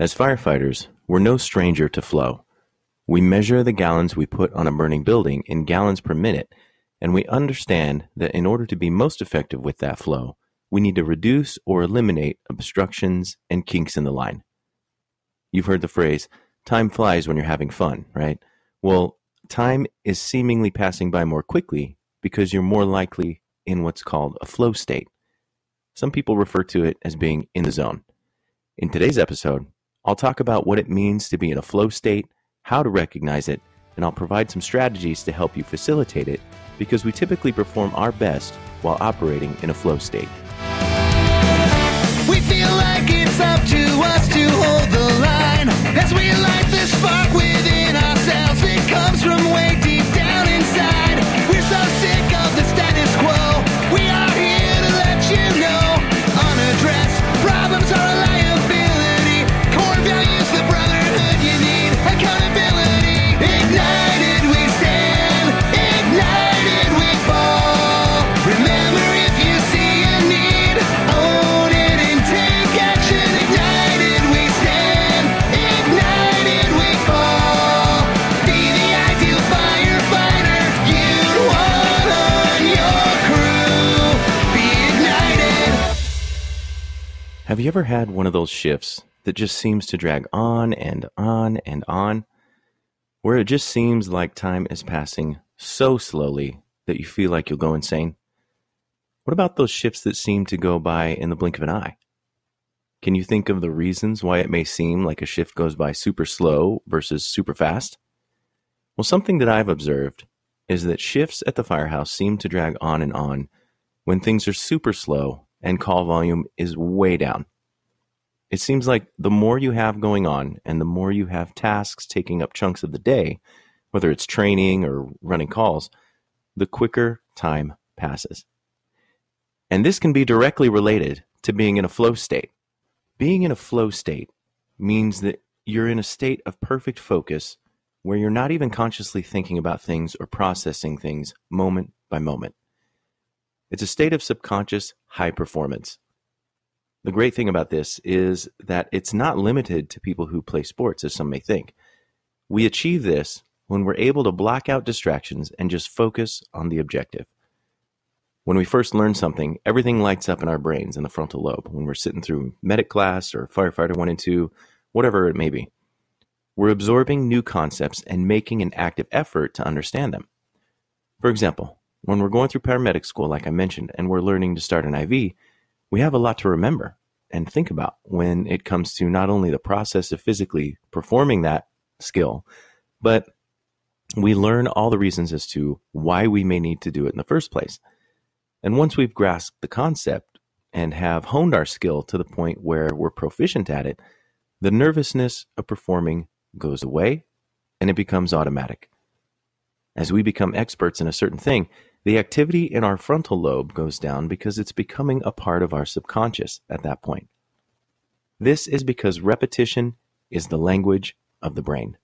As firefighters, we're no stranger to flow. We measure the gallons we put on a burning building in gallons per minute, and we understand that in order to be most effective with that flow, we need to reduce or eliminate obstructions and kinks in the line. You've heard the phrase, time flies when you're having fun, right? Well, time is seemingly passing by more quickly because you're more likely in what's called a flow state. Some people refer to it as being in the zone. In today's episode, I'll talk about what it means to be in a flow state, how to recognize it, and I'll provide some strategies to help you facilitate it because we typically perform our best while operating in a flow state. Have you ever had one of those shifts that just seems to drag on and on and on, where it just seems like time is passing so slowly that you feel like you'll go insane? What about those shifts that seem to go by in the blink of an eye? Can you think of the reasons why it may seem like a shift goes by super slow versus super fast? Well, something that I've observed is that shifts at the firehouse seem to drag on and on when things are super slow and call volume is way down. It seems like the more you have going on and the more you have tasks taking up chunks of the day, whether it's training or running calls, the quicker time passes. And this can be directly related to being in a flow state. Being in a flow state means that you're in a state of perfect focus where you're not even consciously thinking about things or processing things moment by moment. It's a state of subconscious high performance. The great thing about this is that it's not limited to people who play sports, as some may think. We achieve this when we're able to block out distractions and just focus on the objective. When we first learn something, everything lights up in our brains in the frontal lobe when we're sitting through medic class or firefighter 1 and 2, whatever it may be. We're absorbing new concepts and making an active effort to understand them. For example, when we're going through paramedic school, like I mentioned, and we're learning to start an IV, we have a lot to remember and think about when it comes to not only the process of physically performing that skill, but we learn all the reasons as to why we may need to do it in the first place. And once we've grasped the concept and have honed our skill to the point where we're proficient at it, the nervousness of performing goes away and it becomes automatic. As we become experts in a certain thing, the activity in our frontal lobe goes down because it's becoming a part of our subconscious at that point. This is because repetition is the language of the brain.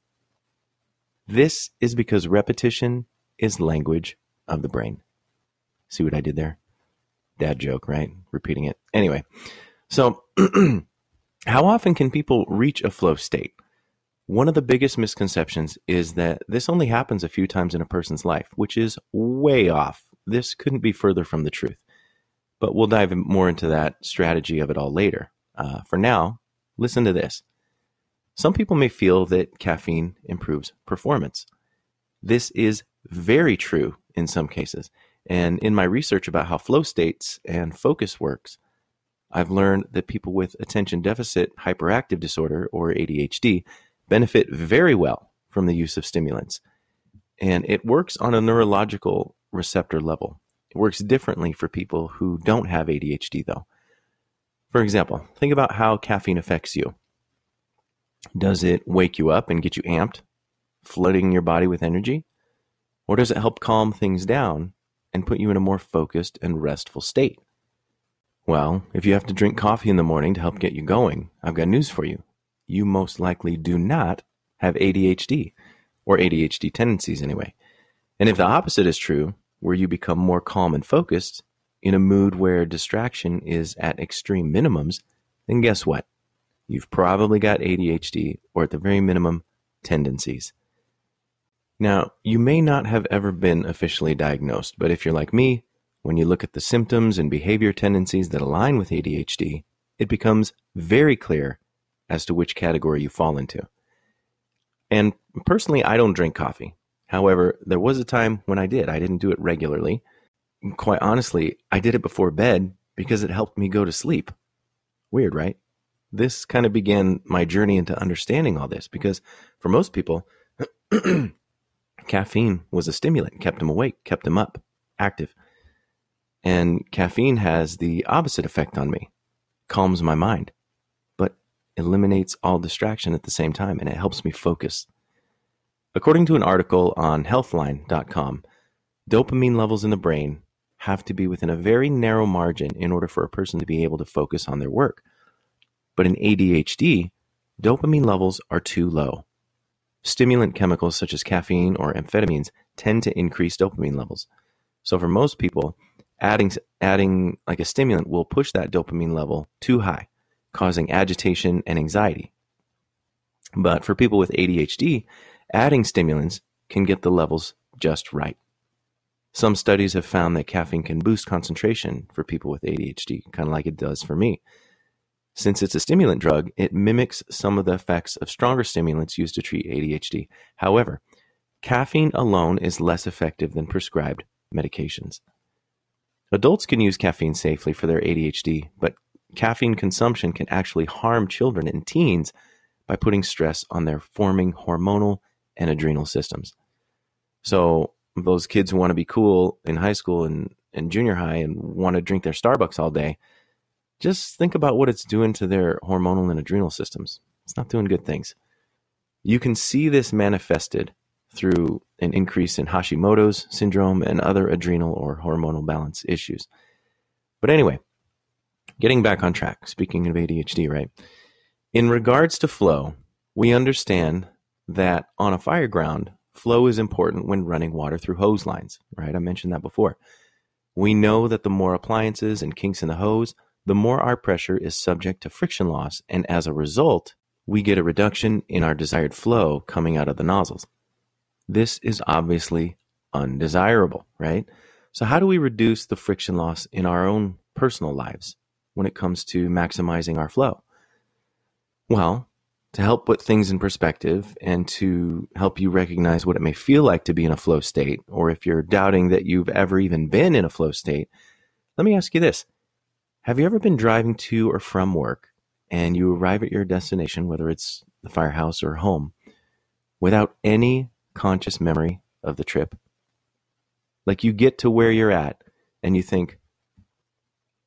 This is because repetition is language of the brain. See what I did there? Dad joke, right? Repeating it. Anyway, so how often can people reach a flow state? One of the biggest misconceptions is that this only happens a few times in a person's life, which is way off. This couldn't be further from the truth. But we'll dive more into that strategy of it all later. Uh, for now, listen to this. Some people may feel that caffeine improves performance. This is very true in some cases. And in my research about how flow states and focus works, I've learned that people with attention deficit hyperactive disorder or ADHD benefit very well from the use of stimulants. And it works on a neurological receptor level. It works differently for people who don't have ADHD, though. For example, think about how caffeine affects you. Does it wake you up and get you amped, flooding your body with energy? Or does it help calm things down and put you in a more focused and restful state? Well, if you have to drink coffee in the morning to help get you going, I've got news for you you most likely do not have ADHD or ADHD tendencies anyway. And if the opposite is true, where you become more calm and focused in a mood where distraction is at extreme minimums, then guess what? you've probably got ADHD or at the very minimum, tendencies. Now, you may not have ever been officially diagnosed, but if you're like me, when you look at the symptoms and behavior tendencies that align with ADHD, it becomes very clear as to which category you fall into. And personally, I don't drink coffee. However, there was a time when I did. I didn't do it regularly. Quite honestly, I did it before bed because it helped me go to sleep. Weird, right? This kind of began my journey into understanding all this because for most people, caffeine was a stimulant, kept them awake, kept them up, active. And caffeine has the opposite effect on me calms my mind, eliminates all distraction at the same time, and it helps me focus. According to an article on healthline.com, dopamine levels in the brain have to be within a very narrow margin in order for a person to be able to focus on their work. But in ADHD, dopamine levels are too low. Stimulant chemicals such as caffeine or amphetamines tend to increase dopamine levels. So for most people, adding adding like a stimulant will push that dopamine level too high, causing agitation and anxiety. But for people with ADHD, adding stimulants can get the levels just right. Some studies have found that caffeine can boost concentration for people with ADHD, kind of like it does for me. Since it's a stimulant drug, it mimics some of the effects of stronger stimulants used to treat ADHD. However, caffeine alone is less effective than prescribed medications. Adults can use caffeine safely for their ADHD, but caffeine consumption can actually harm children and teens by putting stress on their forming hormonal and adrenal systems. So, those kids who want to be cool in high school and, and junior high and want to drink their Starbucks all day, just think about what it's doing to their hormonal and adrenal systems. It's not doing good things. You can see this manifested through an increase in Hashimoto's syndrome and other adrenal or hormonal balance issues. But anyway, getting back on track, speaking of ADHD, right? In regards to flow, we understand that on a fire ground, flow is important when running water through hose lines, right? I mentioned that before. We know that the more appliances and kinks in the hose, the more our pressure is subject to friction loss, and as a result, we get a reduction in our desired flow coming out of the nozzles. This is obviously undesirable, right? So, how do we reduce the friction loss in our own personal lives when it comes to maximizing our flow? Well, to help put things in perspective and to help you recognize what it may feel like to be in a flow state, or if you're doubting that you've ever even been in a flow state, let me ask you this Have you ever been driving to or from work and you arrive at your destination, whether it's the firehouse or home, without any conscious memory of the trip. Like you get to where you're at and you think,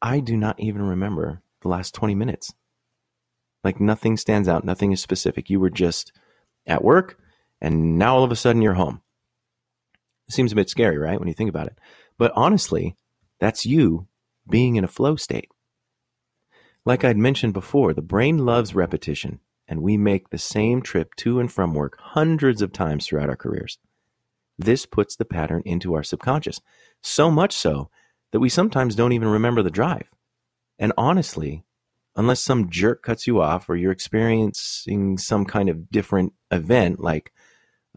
I do not even remember the last 20 minutes. Like nothing stands out, nothing is specific. You were just at work and now all of a sudden you're home. It seems a bit scary, right? When you think about it. But honestly, that's you being in a flow state. Like I'd mentioned before, the brain loves repetition and we make the same trip to and from work hundreds of times throughout our careers. This puts the pattern into our subconscious, so much so that we sometimes don't even remember the drive. And honestly, unless some jerk cuts you off or you're experiencing some kind of different event, like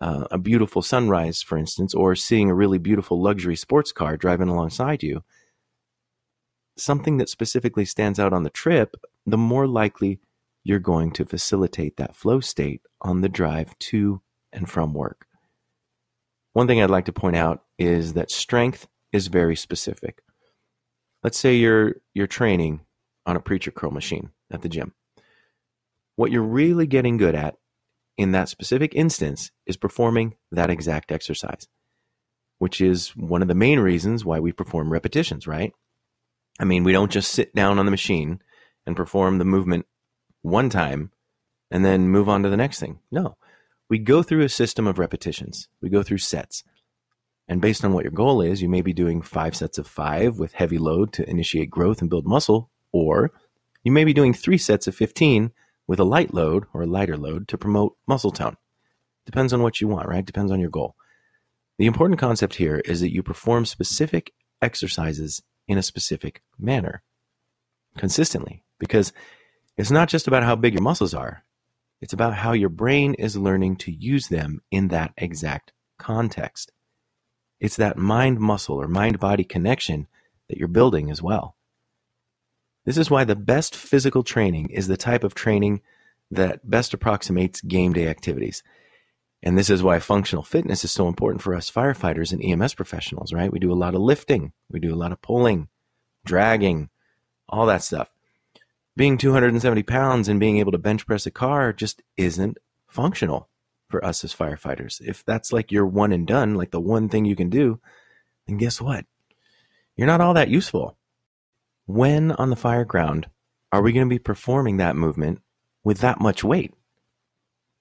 uh, a beautiful sunrise, for instance, or seeing a really beautiful luxury sports car driving alongside you, something that specifically stands out on the trip, the more likely you're going to facilitate that flow state on the drive to and from work. One thing I'd like to point out is that strength is very specific. Let's say you're you're training on a preacher curl machine at the gym. What you're really getting good at in that specific instance is performing that exact exercise, which is one of the main reasons why we perform repetitions, right? I mean, we don't just sit down on the machine and perform the movement one time and then move on to the next thing. No, we go through a system of repetitions, we go through sets. And based on what your goal is, you may be doing five sets of five with heavy load to initiate growth and build muscle, or you may be doing three sets of 15 with a light load or a lighter load to promote muscle tone. Depends on what you want, right? Depends on your goal. The important concept here is that you perform specific exercises in a specific manner consistently because It's not just about how big your muscles are, it's about how your brain is learning to use them in that exact context. It's that mind muscle or mind body connection that you're building as well. This is why the best physical training is the type of training that best approximates game day activities. And this is why functional fitness is so important for us firefighters and EMS professionals, right? We do a lot of lifting, we do a lot of pulling, dragging, all that stuff. Being 270 pounds and being able to bench press a car just isn't functional for us as firefighters. If that's like your one and done, like the one thing you can do, then guess what? You're not all that useful. When on the fire ground are we going to be performing that movement with that much weight?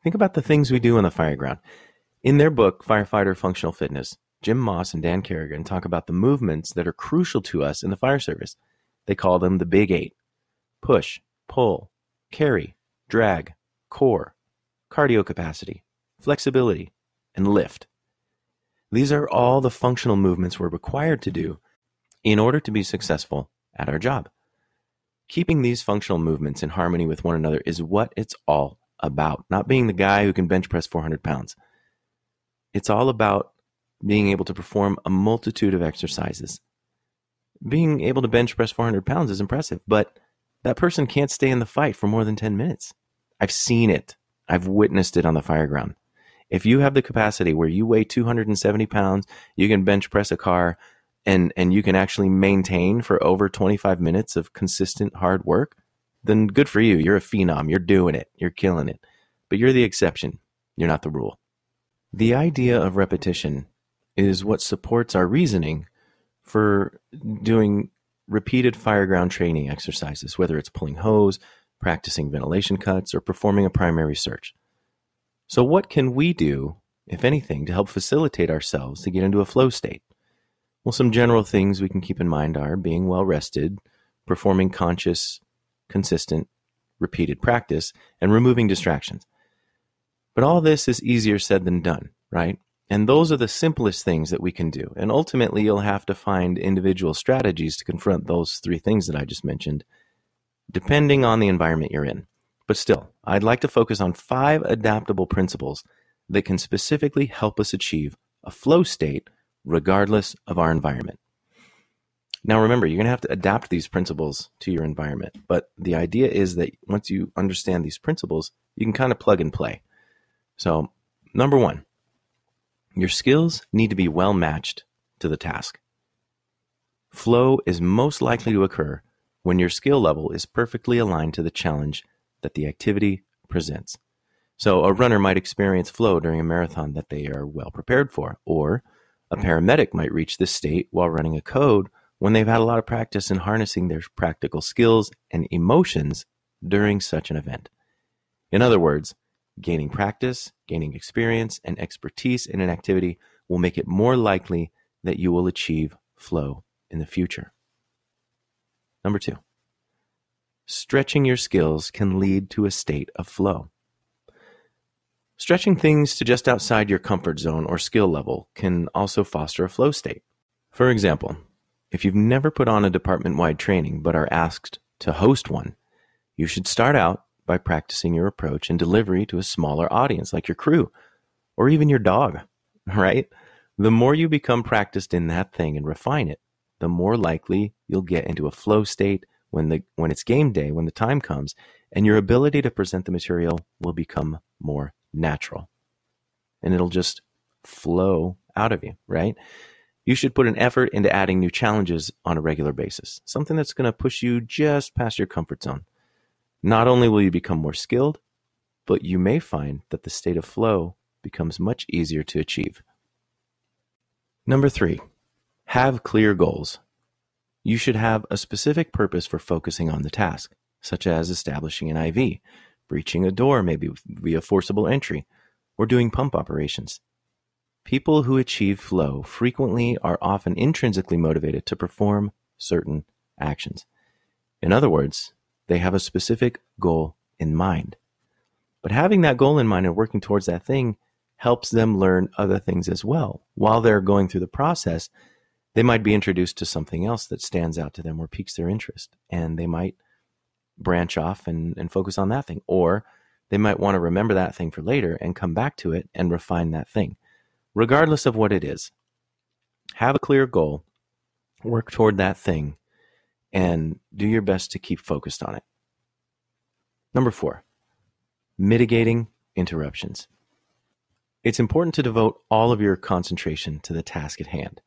Think about the things we do on the fire ground. In their book, Firefighter Functional Fitness, Jim Moss and Dan Kerrigan talk about the movements that are crucial to us in the fire service. They call them the Big Eight push, pull, carry, drag, core, cardio capacity, flexibility, and lift. These are all the functional movements we're required to do in order to be successful at our job. Keeping these functional movements in harmony with one another is what it's all about, not being the guy who can bench press 400 pounds. It's all about being able to perform a multitude of exercises. Being able to bench press 400 pounds is impressive, but that person can't stay in the fight for more than 10 minutes. I've seen it, I've witnessed it on the fire ground. If you have the capacity where you weigh 270 pounds, you can bench press a car and, and you can actually maintain for over 25 minutes of consistent hard work, then good for you. You're a phenom. You're doing it. You're killing it. But you're the exception. You're not the rule. The idea of repetition is what supports our reasoning for doing repeated fireground training exercises, whether it's pulling hose, practicing ventilation cuts, or performing a primary search. So, what can we do, if anything, to help facilitate ourselves to get into a flow state? Well, some general things we can keep in mind are being well rested, performing conscious, consistent, repeated practice, and removing distractions. But all this is easier said than done, right? And those are the simplest things that we can do. And ultimately, you'll have to find individual strategies to confront those three things that I just mentioned, depending on the environment you're in. But still, I'd like to focus on five adaptable principles that can specifically help us achieve a flow state regardless of our environment. Now, remember, you're going to have to adapt these principles to your environment. But the idea is that once you understand these principles, you can kind of plug and play. So, number one, your skills need to be well matched to the task. Flow is most likely to occur when your skill level is perfectly aligned to the challenge that the activity presents. So, a runner might experience flow during a marathon that they are well prepared for, or a paramedic might reach this state while running a code when they've had a lot of practice in harnessing their practical skills and emotions during such an event. In other words, Gaining practice, gaining experience, and expertise in an activity will make it more likely that you will achieve flow in the future. Number two, stretching your skills can lead to a state of flow. Stretching things to just outside your comfort zone or skill level can also foster a flow state. For example, if you've never put on a department wide training but are asked to host one, you should start out by practicing your approach and delivery to a smaller audience like your crew or even your dog, right? The more you become practiced in that thing and refine it, the more likely you'll get into a flow state when the when it's game day, when the time comes, and your ability to present the material will become more natural. And it'll just flow out of you, right? You should put an effort into adding new challenges on a regular basis, something that's going to push you just past your comfort zone. Not only will you become more skilled, but you may find that the state of flow becomes much easier to achieve. Number three, have clear goals. You should have a specific purpose for focusing on the task, such as establishing an IV, breaching a door maybe via forcible entry, or doing pump operations. People who achieve flow frequently are often intrinsically motivated to perform certain actions. In other words, they have a specific goal in mind. But having that goal in mind and working towards that thing helps them learn other things as well. While they're going through the process, they might be introduced to something else that stands out to them or piques their interest. And they might branch off and, and focus on that thing. Or they might want to remember that thing for later and come back to it and refine that thing. Regardless of what it is, have a clear goal, work toward that thing, and do your best to keep focused on it. Number four, mitigating interruptions. It's important to devote all of your concentration to the task at hand.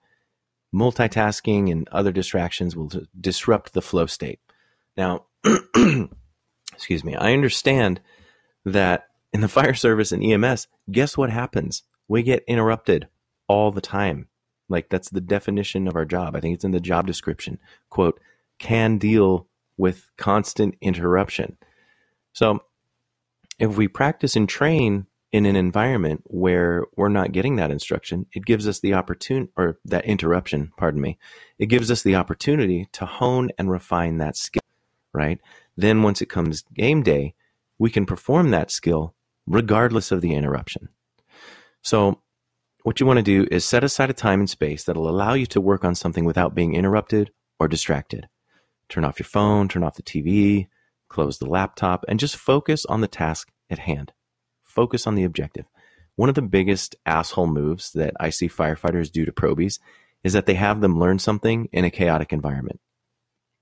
Multitasking and other distractions will disrupt the flow state. Now, excuse me, I understand that in the fire service and EMS, guess what happens? We get interrupted all the time. Like that's the definition of our job. I think it's in the job description. Quote, can deal with constant interruption. So if we practice and train in an environment where we're not getting that instruction, it gives us the opportunity or that interruption, pardon me. It gives us the opportunity to hone and refine that skill, right? Then once it comes game day, we can perform that skill regardless of the interruption. So, what you want to do is set aside a time and space that'll allow you to work on something without being interrupted or distracted. Turn off your phone, turn off the TV, close the laptop, and just focus on the task at hand. Focus on the objective. One of the biggest asshole moves that I see firefighters do to probies is that they have them learn something in a chaotic environment.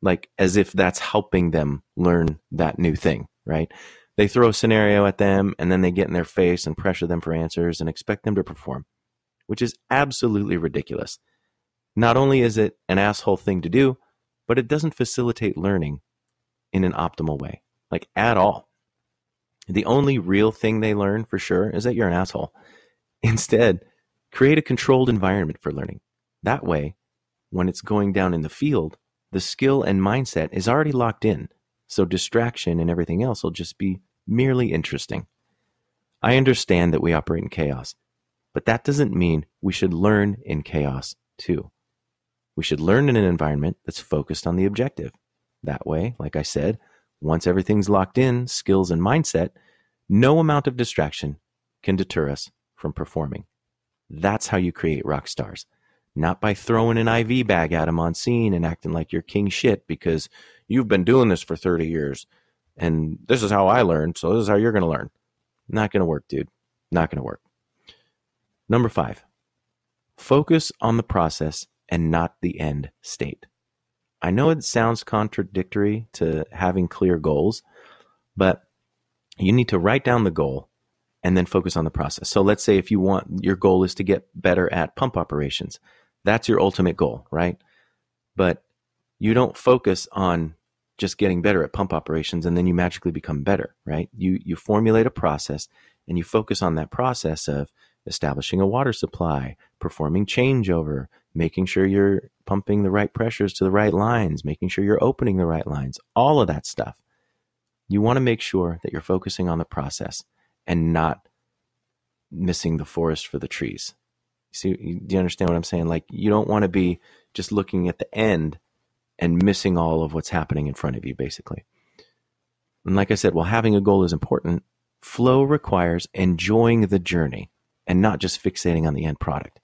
Like as if that's helping them learn that new thing, right? They throw a scenario at them and then they get in their face and pressure them for answers and expect them to perform, which is absolutely ridiculous. Not only is it an asshole thing to do, but it doesn't facilitate learning in an optimal way, like at all. The only real thing they learn for sure is that you're an asshole. Instead, create a controlled environment for learning. That way, when it's going down in the field, the skill and mindset is already locked in so distraction and everything else will just be merely interesting. I understand that we operate in chaos, but that doesn't mean we should learn in chaos too. We should learn in an environment that's focused on the objective. That way, like I said, once everything's locked in, skills and mindset, no amount of distraction can deter us from performing. That's how you create rock stars. Not by throwing an IV bag at them on scene and acting like you're king shit because You've been doing this for 30 years, and this is how I learned, so this is how you're going to learn. Not going to work, dude. Not going to work. Number five, focus on the process and not the end state. I know it sounds contradictory to having clear goals, but you need to write down the goal and then focus on the process. So let's say if you want your goal is to get better at pump operations, that's your ultimate goal, right? But you don't focus on just getting better at pump operations and then you magically become better, right? You you formulate a process and you focus on that process of establishing a water supply, performing changeover, making sure you're pumping the right pressures to the right lines, making sure you're opening the right lines, all of that stuff. You want to make sure that you're focusing on the process and not missing the forest for the trees. See, do you understand what I'm saying? Like, you don't want to be just looking at the end and missing all of what's happening in front of you, basically. And like I said, while having a goal is important, flow requires enjoying the journey and not just fixating on the end product.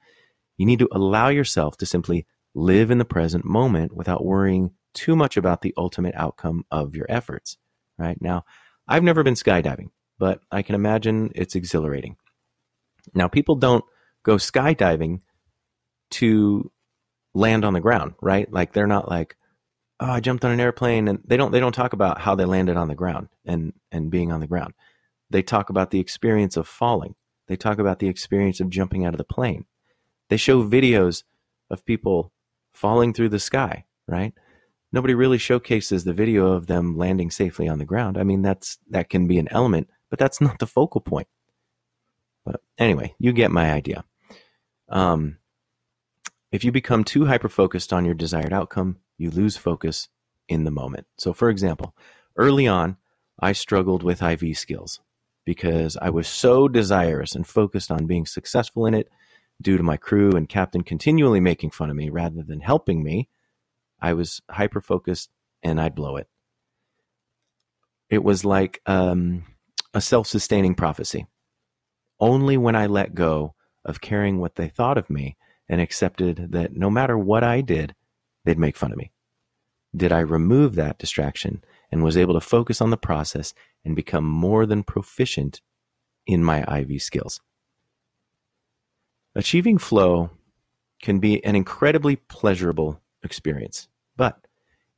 You need to allow yourself to simply live in the present moment without worrying too much about the ultimate outcome of your efforts. Right now, I've never been skydiving, but I can imagine it's exhilarating. Now, people don't go skydiving to land on the ground, right? Like they're not like, oh, I jumped on an airplane, and they don't they don't talk about how they landed on the ground and and being on the ground. They talk about the experience of falling. They talk about the experience of jumping out of the plane. They show videos of people falling through the sky, right? Nobody really showcases the video of them landing safely on the ground. I mean, that's that can be an element, but that's not the focal point. But anyway, you get my idea. Um, if you become too hyper focused on your desired outcome, you lose focus in the moment. So, for example, early on, I struggled with IV skills because I was so desirous and focused on being successful in it due to my crew and captain continually making fun of me rather than helping me. I was hyper focused and I'd blow it. It was like um, a self sustaining prophecy. Only when I let go of caring what they thought of me and accepted that no matter what I did, they'd make fun of me. Did I remove that distraction and was able to focus on the process and become more than proficient in my IV skills. Achieving flow can be an incredibly pleasurable experience, but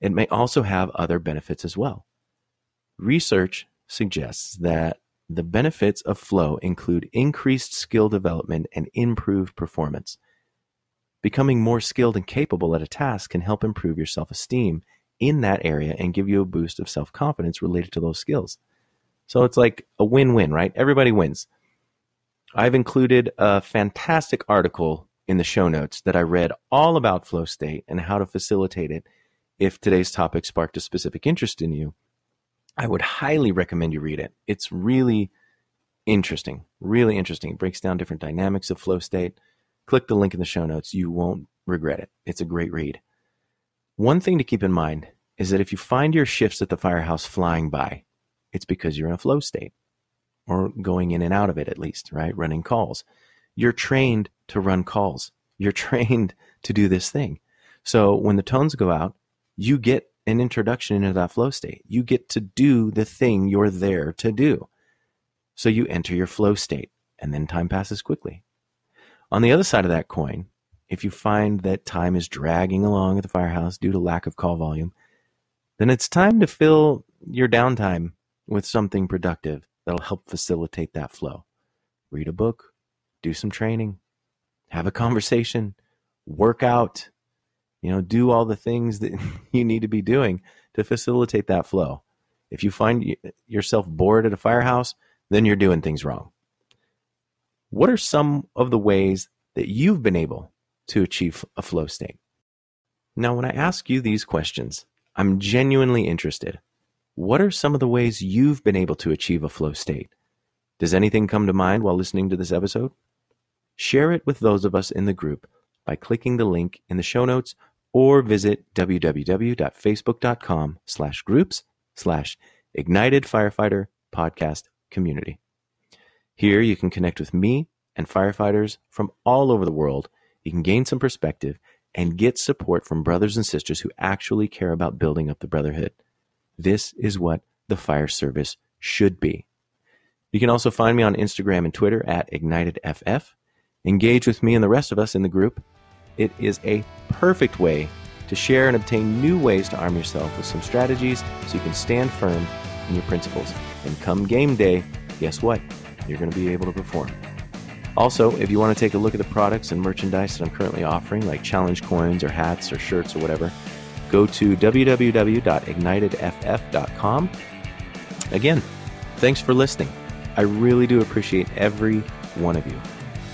it may also have other benefits as well. Research suggests that the benefits of flow include increased skill development and improved performance. Becoming more skilled and capable at a task can help improve your self esteem in that area and give you a boost of self confidence related to those skills. So it's like a win win, right? Everybody wins. I've included a fantastic article in the show notes that I read all about flow state and how to facilitate it if today's topic sparked a specific interest in you. I would highly recommend you read it. It's really interesting, really interesting. It breaks down different dynamics of flow state. Click the link in the show notes. You won't regret it. It's a great read. One thing to keep in mind is that if you find your shifts at the firehouse flying by, it's because you're in a flow state or going in and out of it at least, right? Running calls. You're trained to run calls. You're trained to do this thing. So when the tones go out, you get an introduction into that flow state. You get to do the thing you're there to do. So you enter your flow state and then time passes quickly. On the other side of that coin, if you find that time is dragging along at the firehouse due to lack of call volume, then it's time to fill your downtime with something productive that'll help facilitate that flow. Read a book, do some training, have a conversation, work out, you know, do all the things that you need to be doing to facilitate that flow. If you find yourself bored at a firehouse, then you're doing things wrong. What are some of the ways that you've been able to achieve a flow state? Now, when I ask you these questions, I'm genuinely interested. What are some of the ways you've been able to achieve a flow state? Does anything come to mind while listening to this episode? Share it with those of us in the group by clicking the link in the show notes or visit www.facebook.com slash groups slash ignited firefighter podcast community. Here you can connect with me and firefighters from all over the world. You can gain some perspective and get support from brothers and sisters who actually care about building up the brotherhood. This is what the fire service should be. You can also find me on Instagram and Twitter at IgnitedFF. Engage with me and the rest of us in the group. It is a perfect way to share and obtain new ways to arm yourself with some strategies so you can stand firm in your principles. And come game day, guess what? You're going to be able to perform. Also, if you want to take a look at the products and merchandise that I'm currently offering, like challenge coins or hats or shirts or whatever, go to www.ignitedff.com. Again, thanks for listening. I really do appreciate every one of you.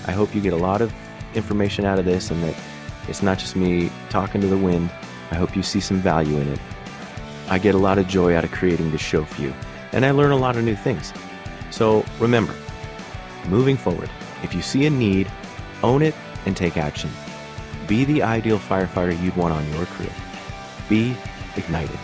I hope you get a lot of information out of this and that it's not just me talking to the wind. I hope you see some value in it. I get a lot of joy out of creating this show for you, and I learn a lot of new things. So remember, moving forward, if you see a need, own it and take action. Be the ideal firefighter you'd want on your crew. Be ignited.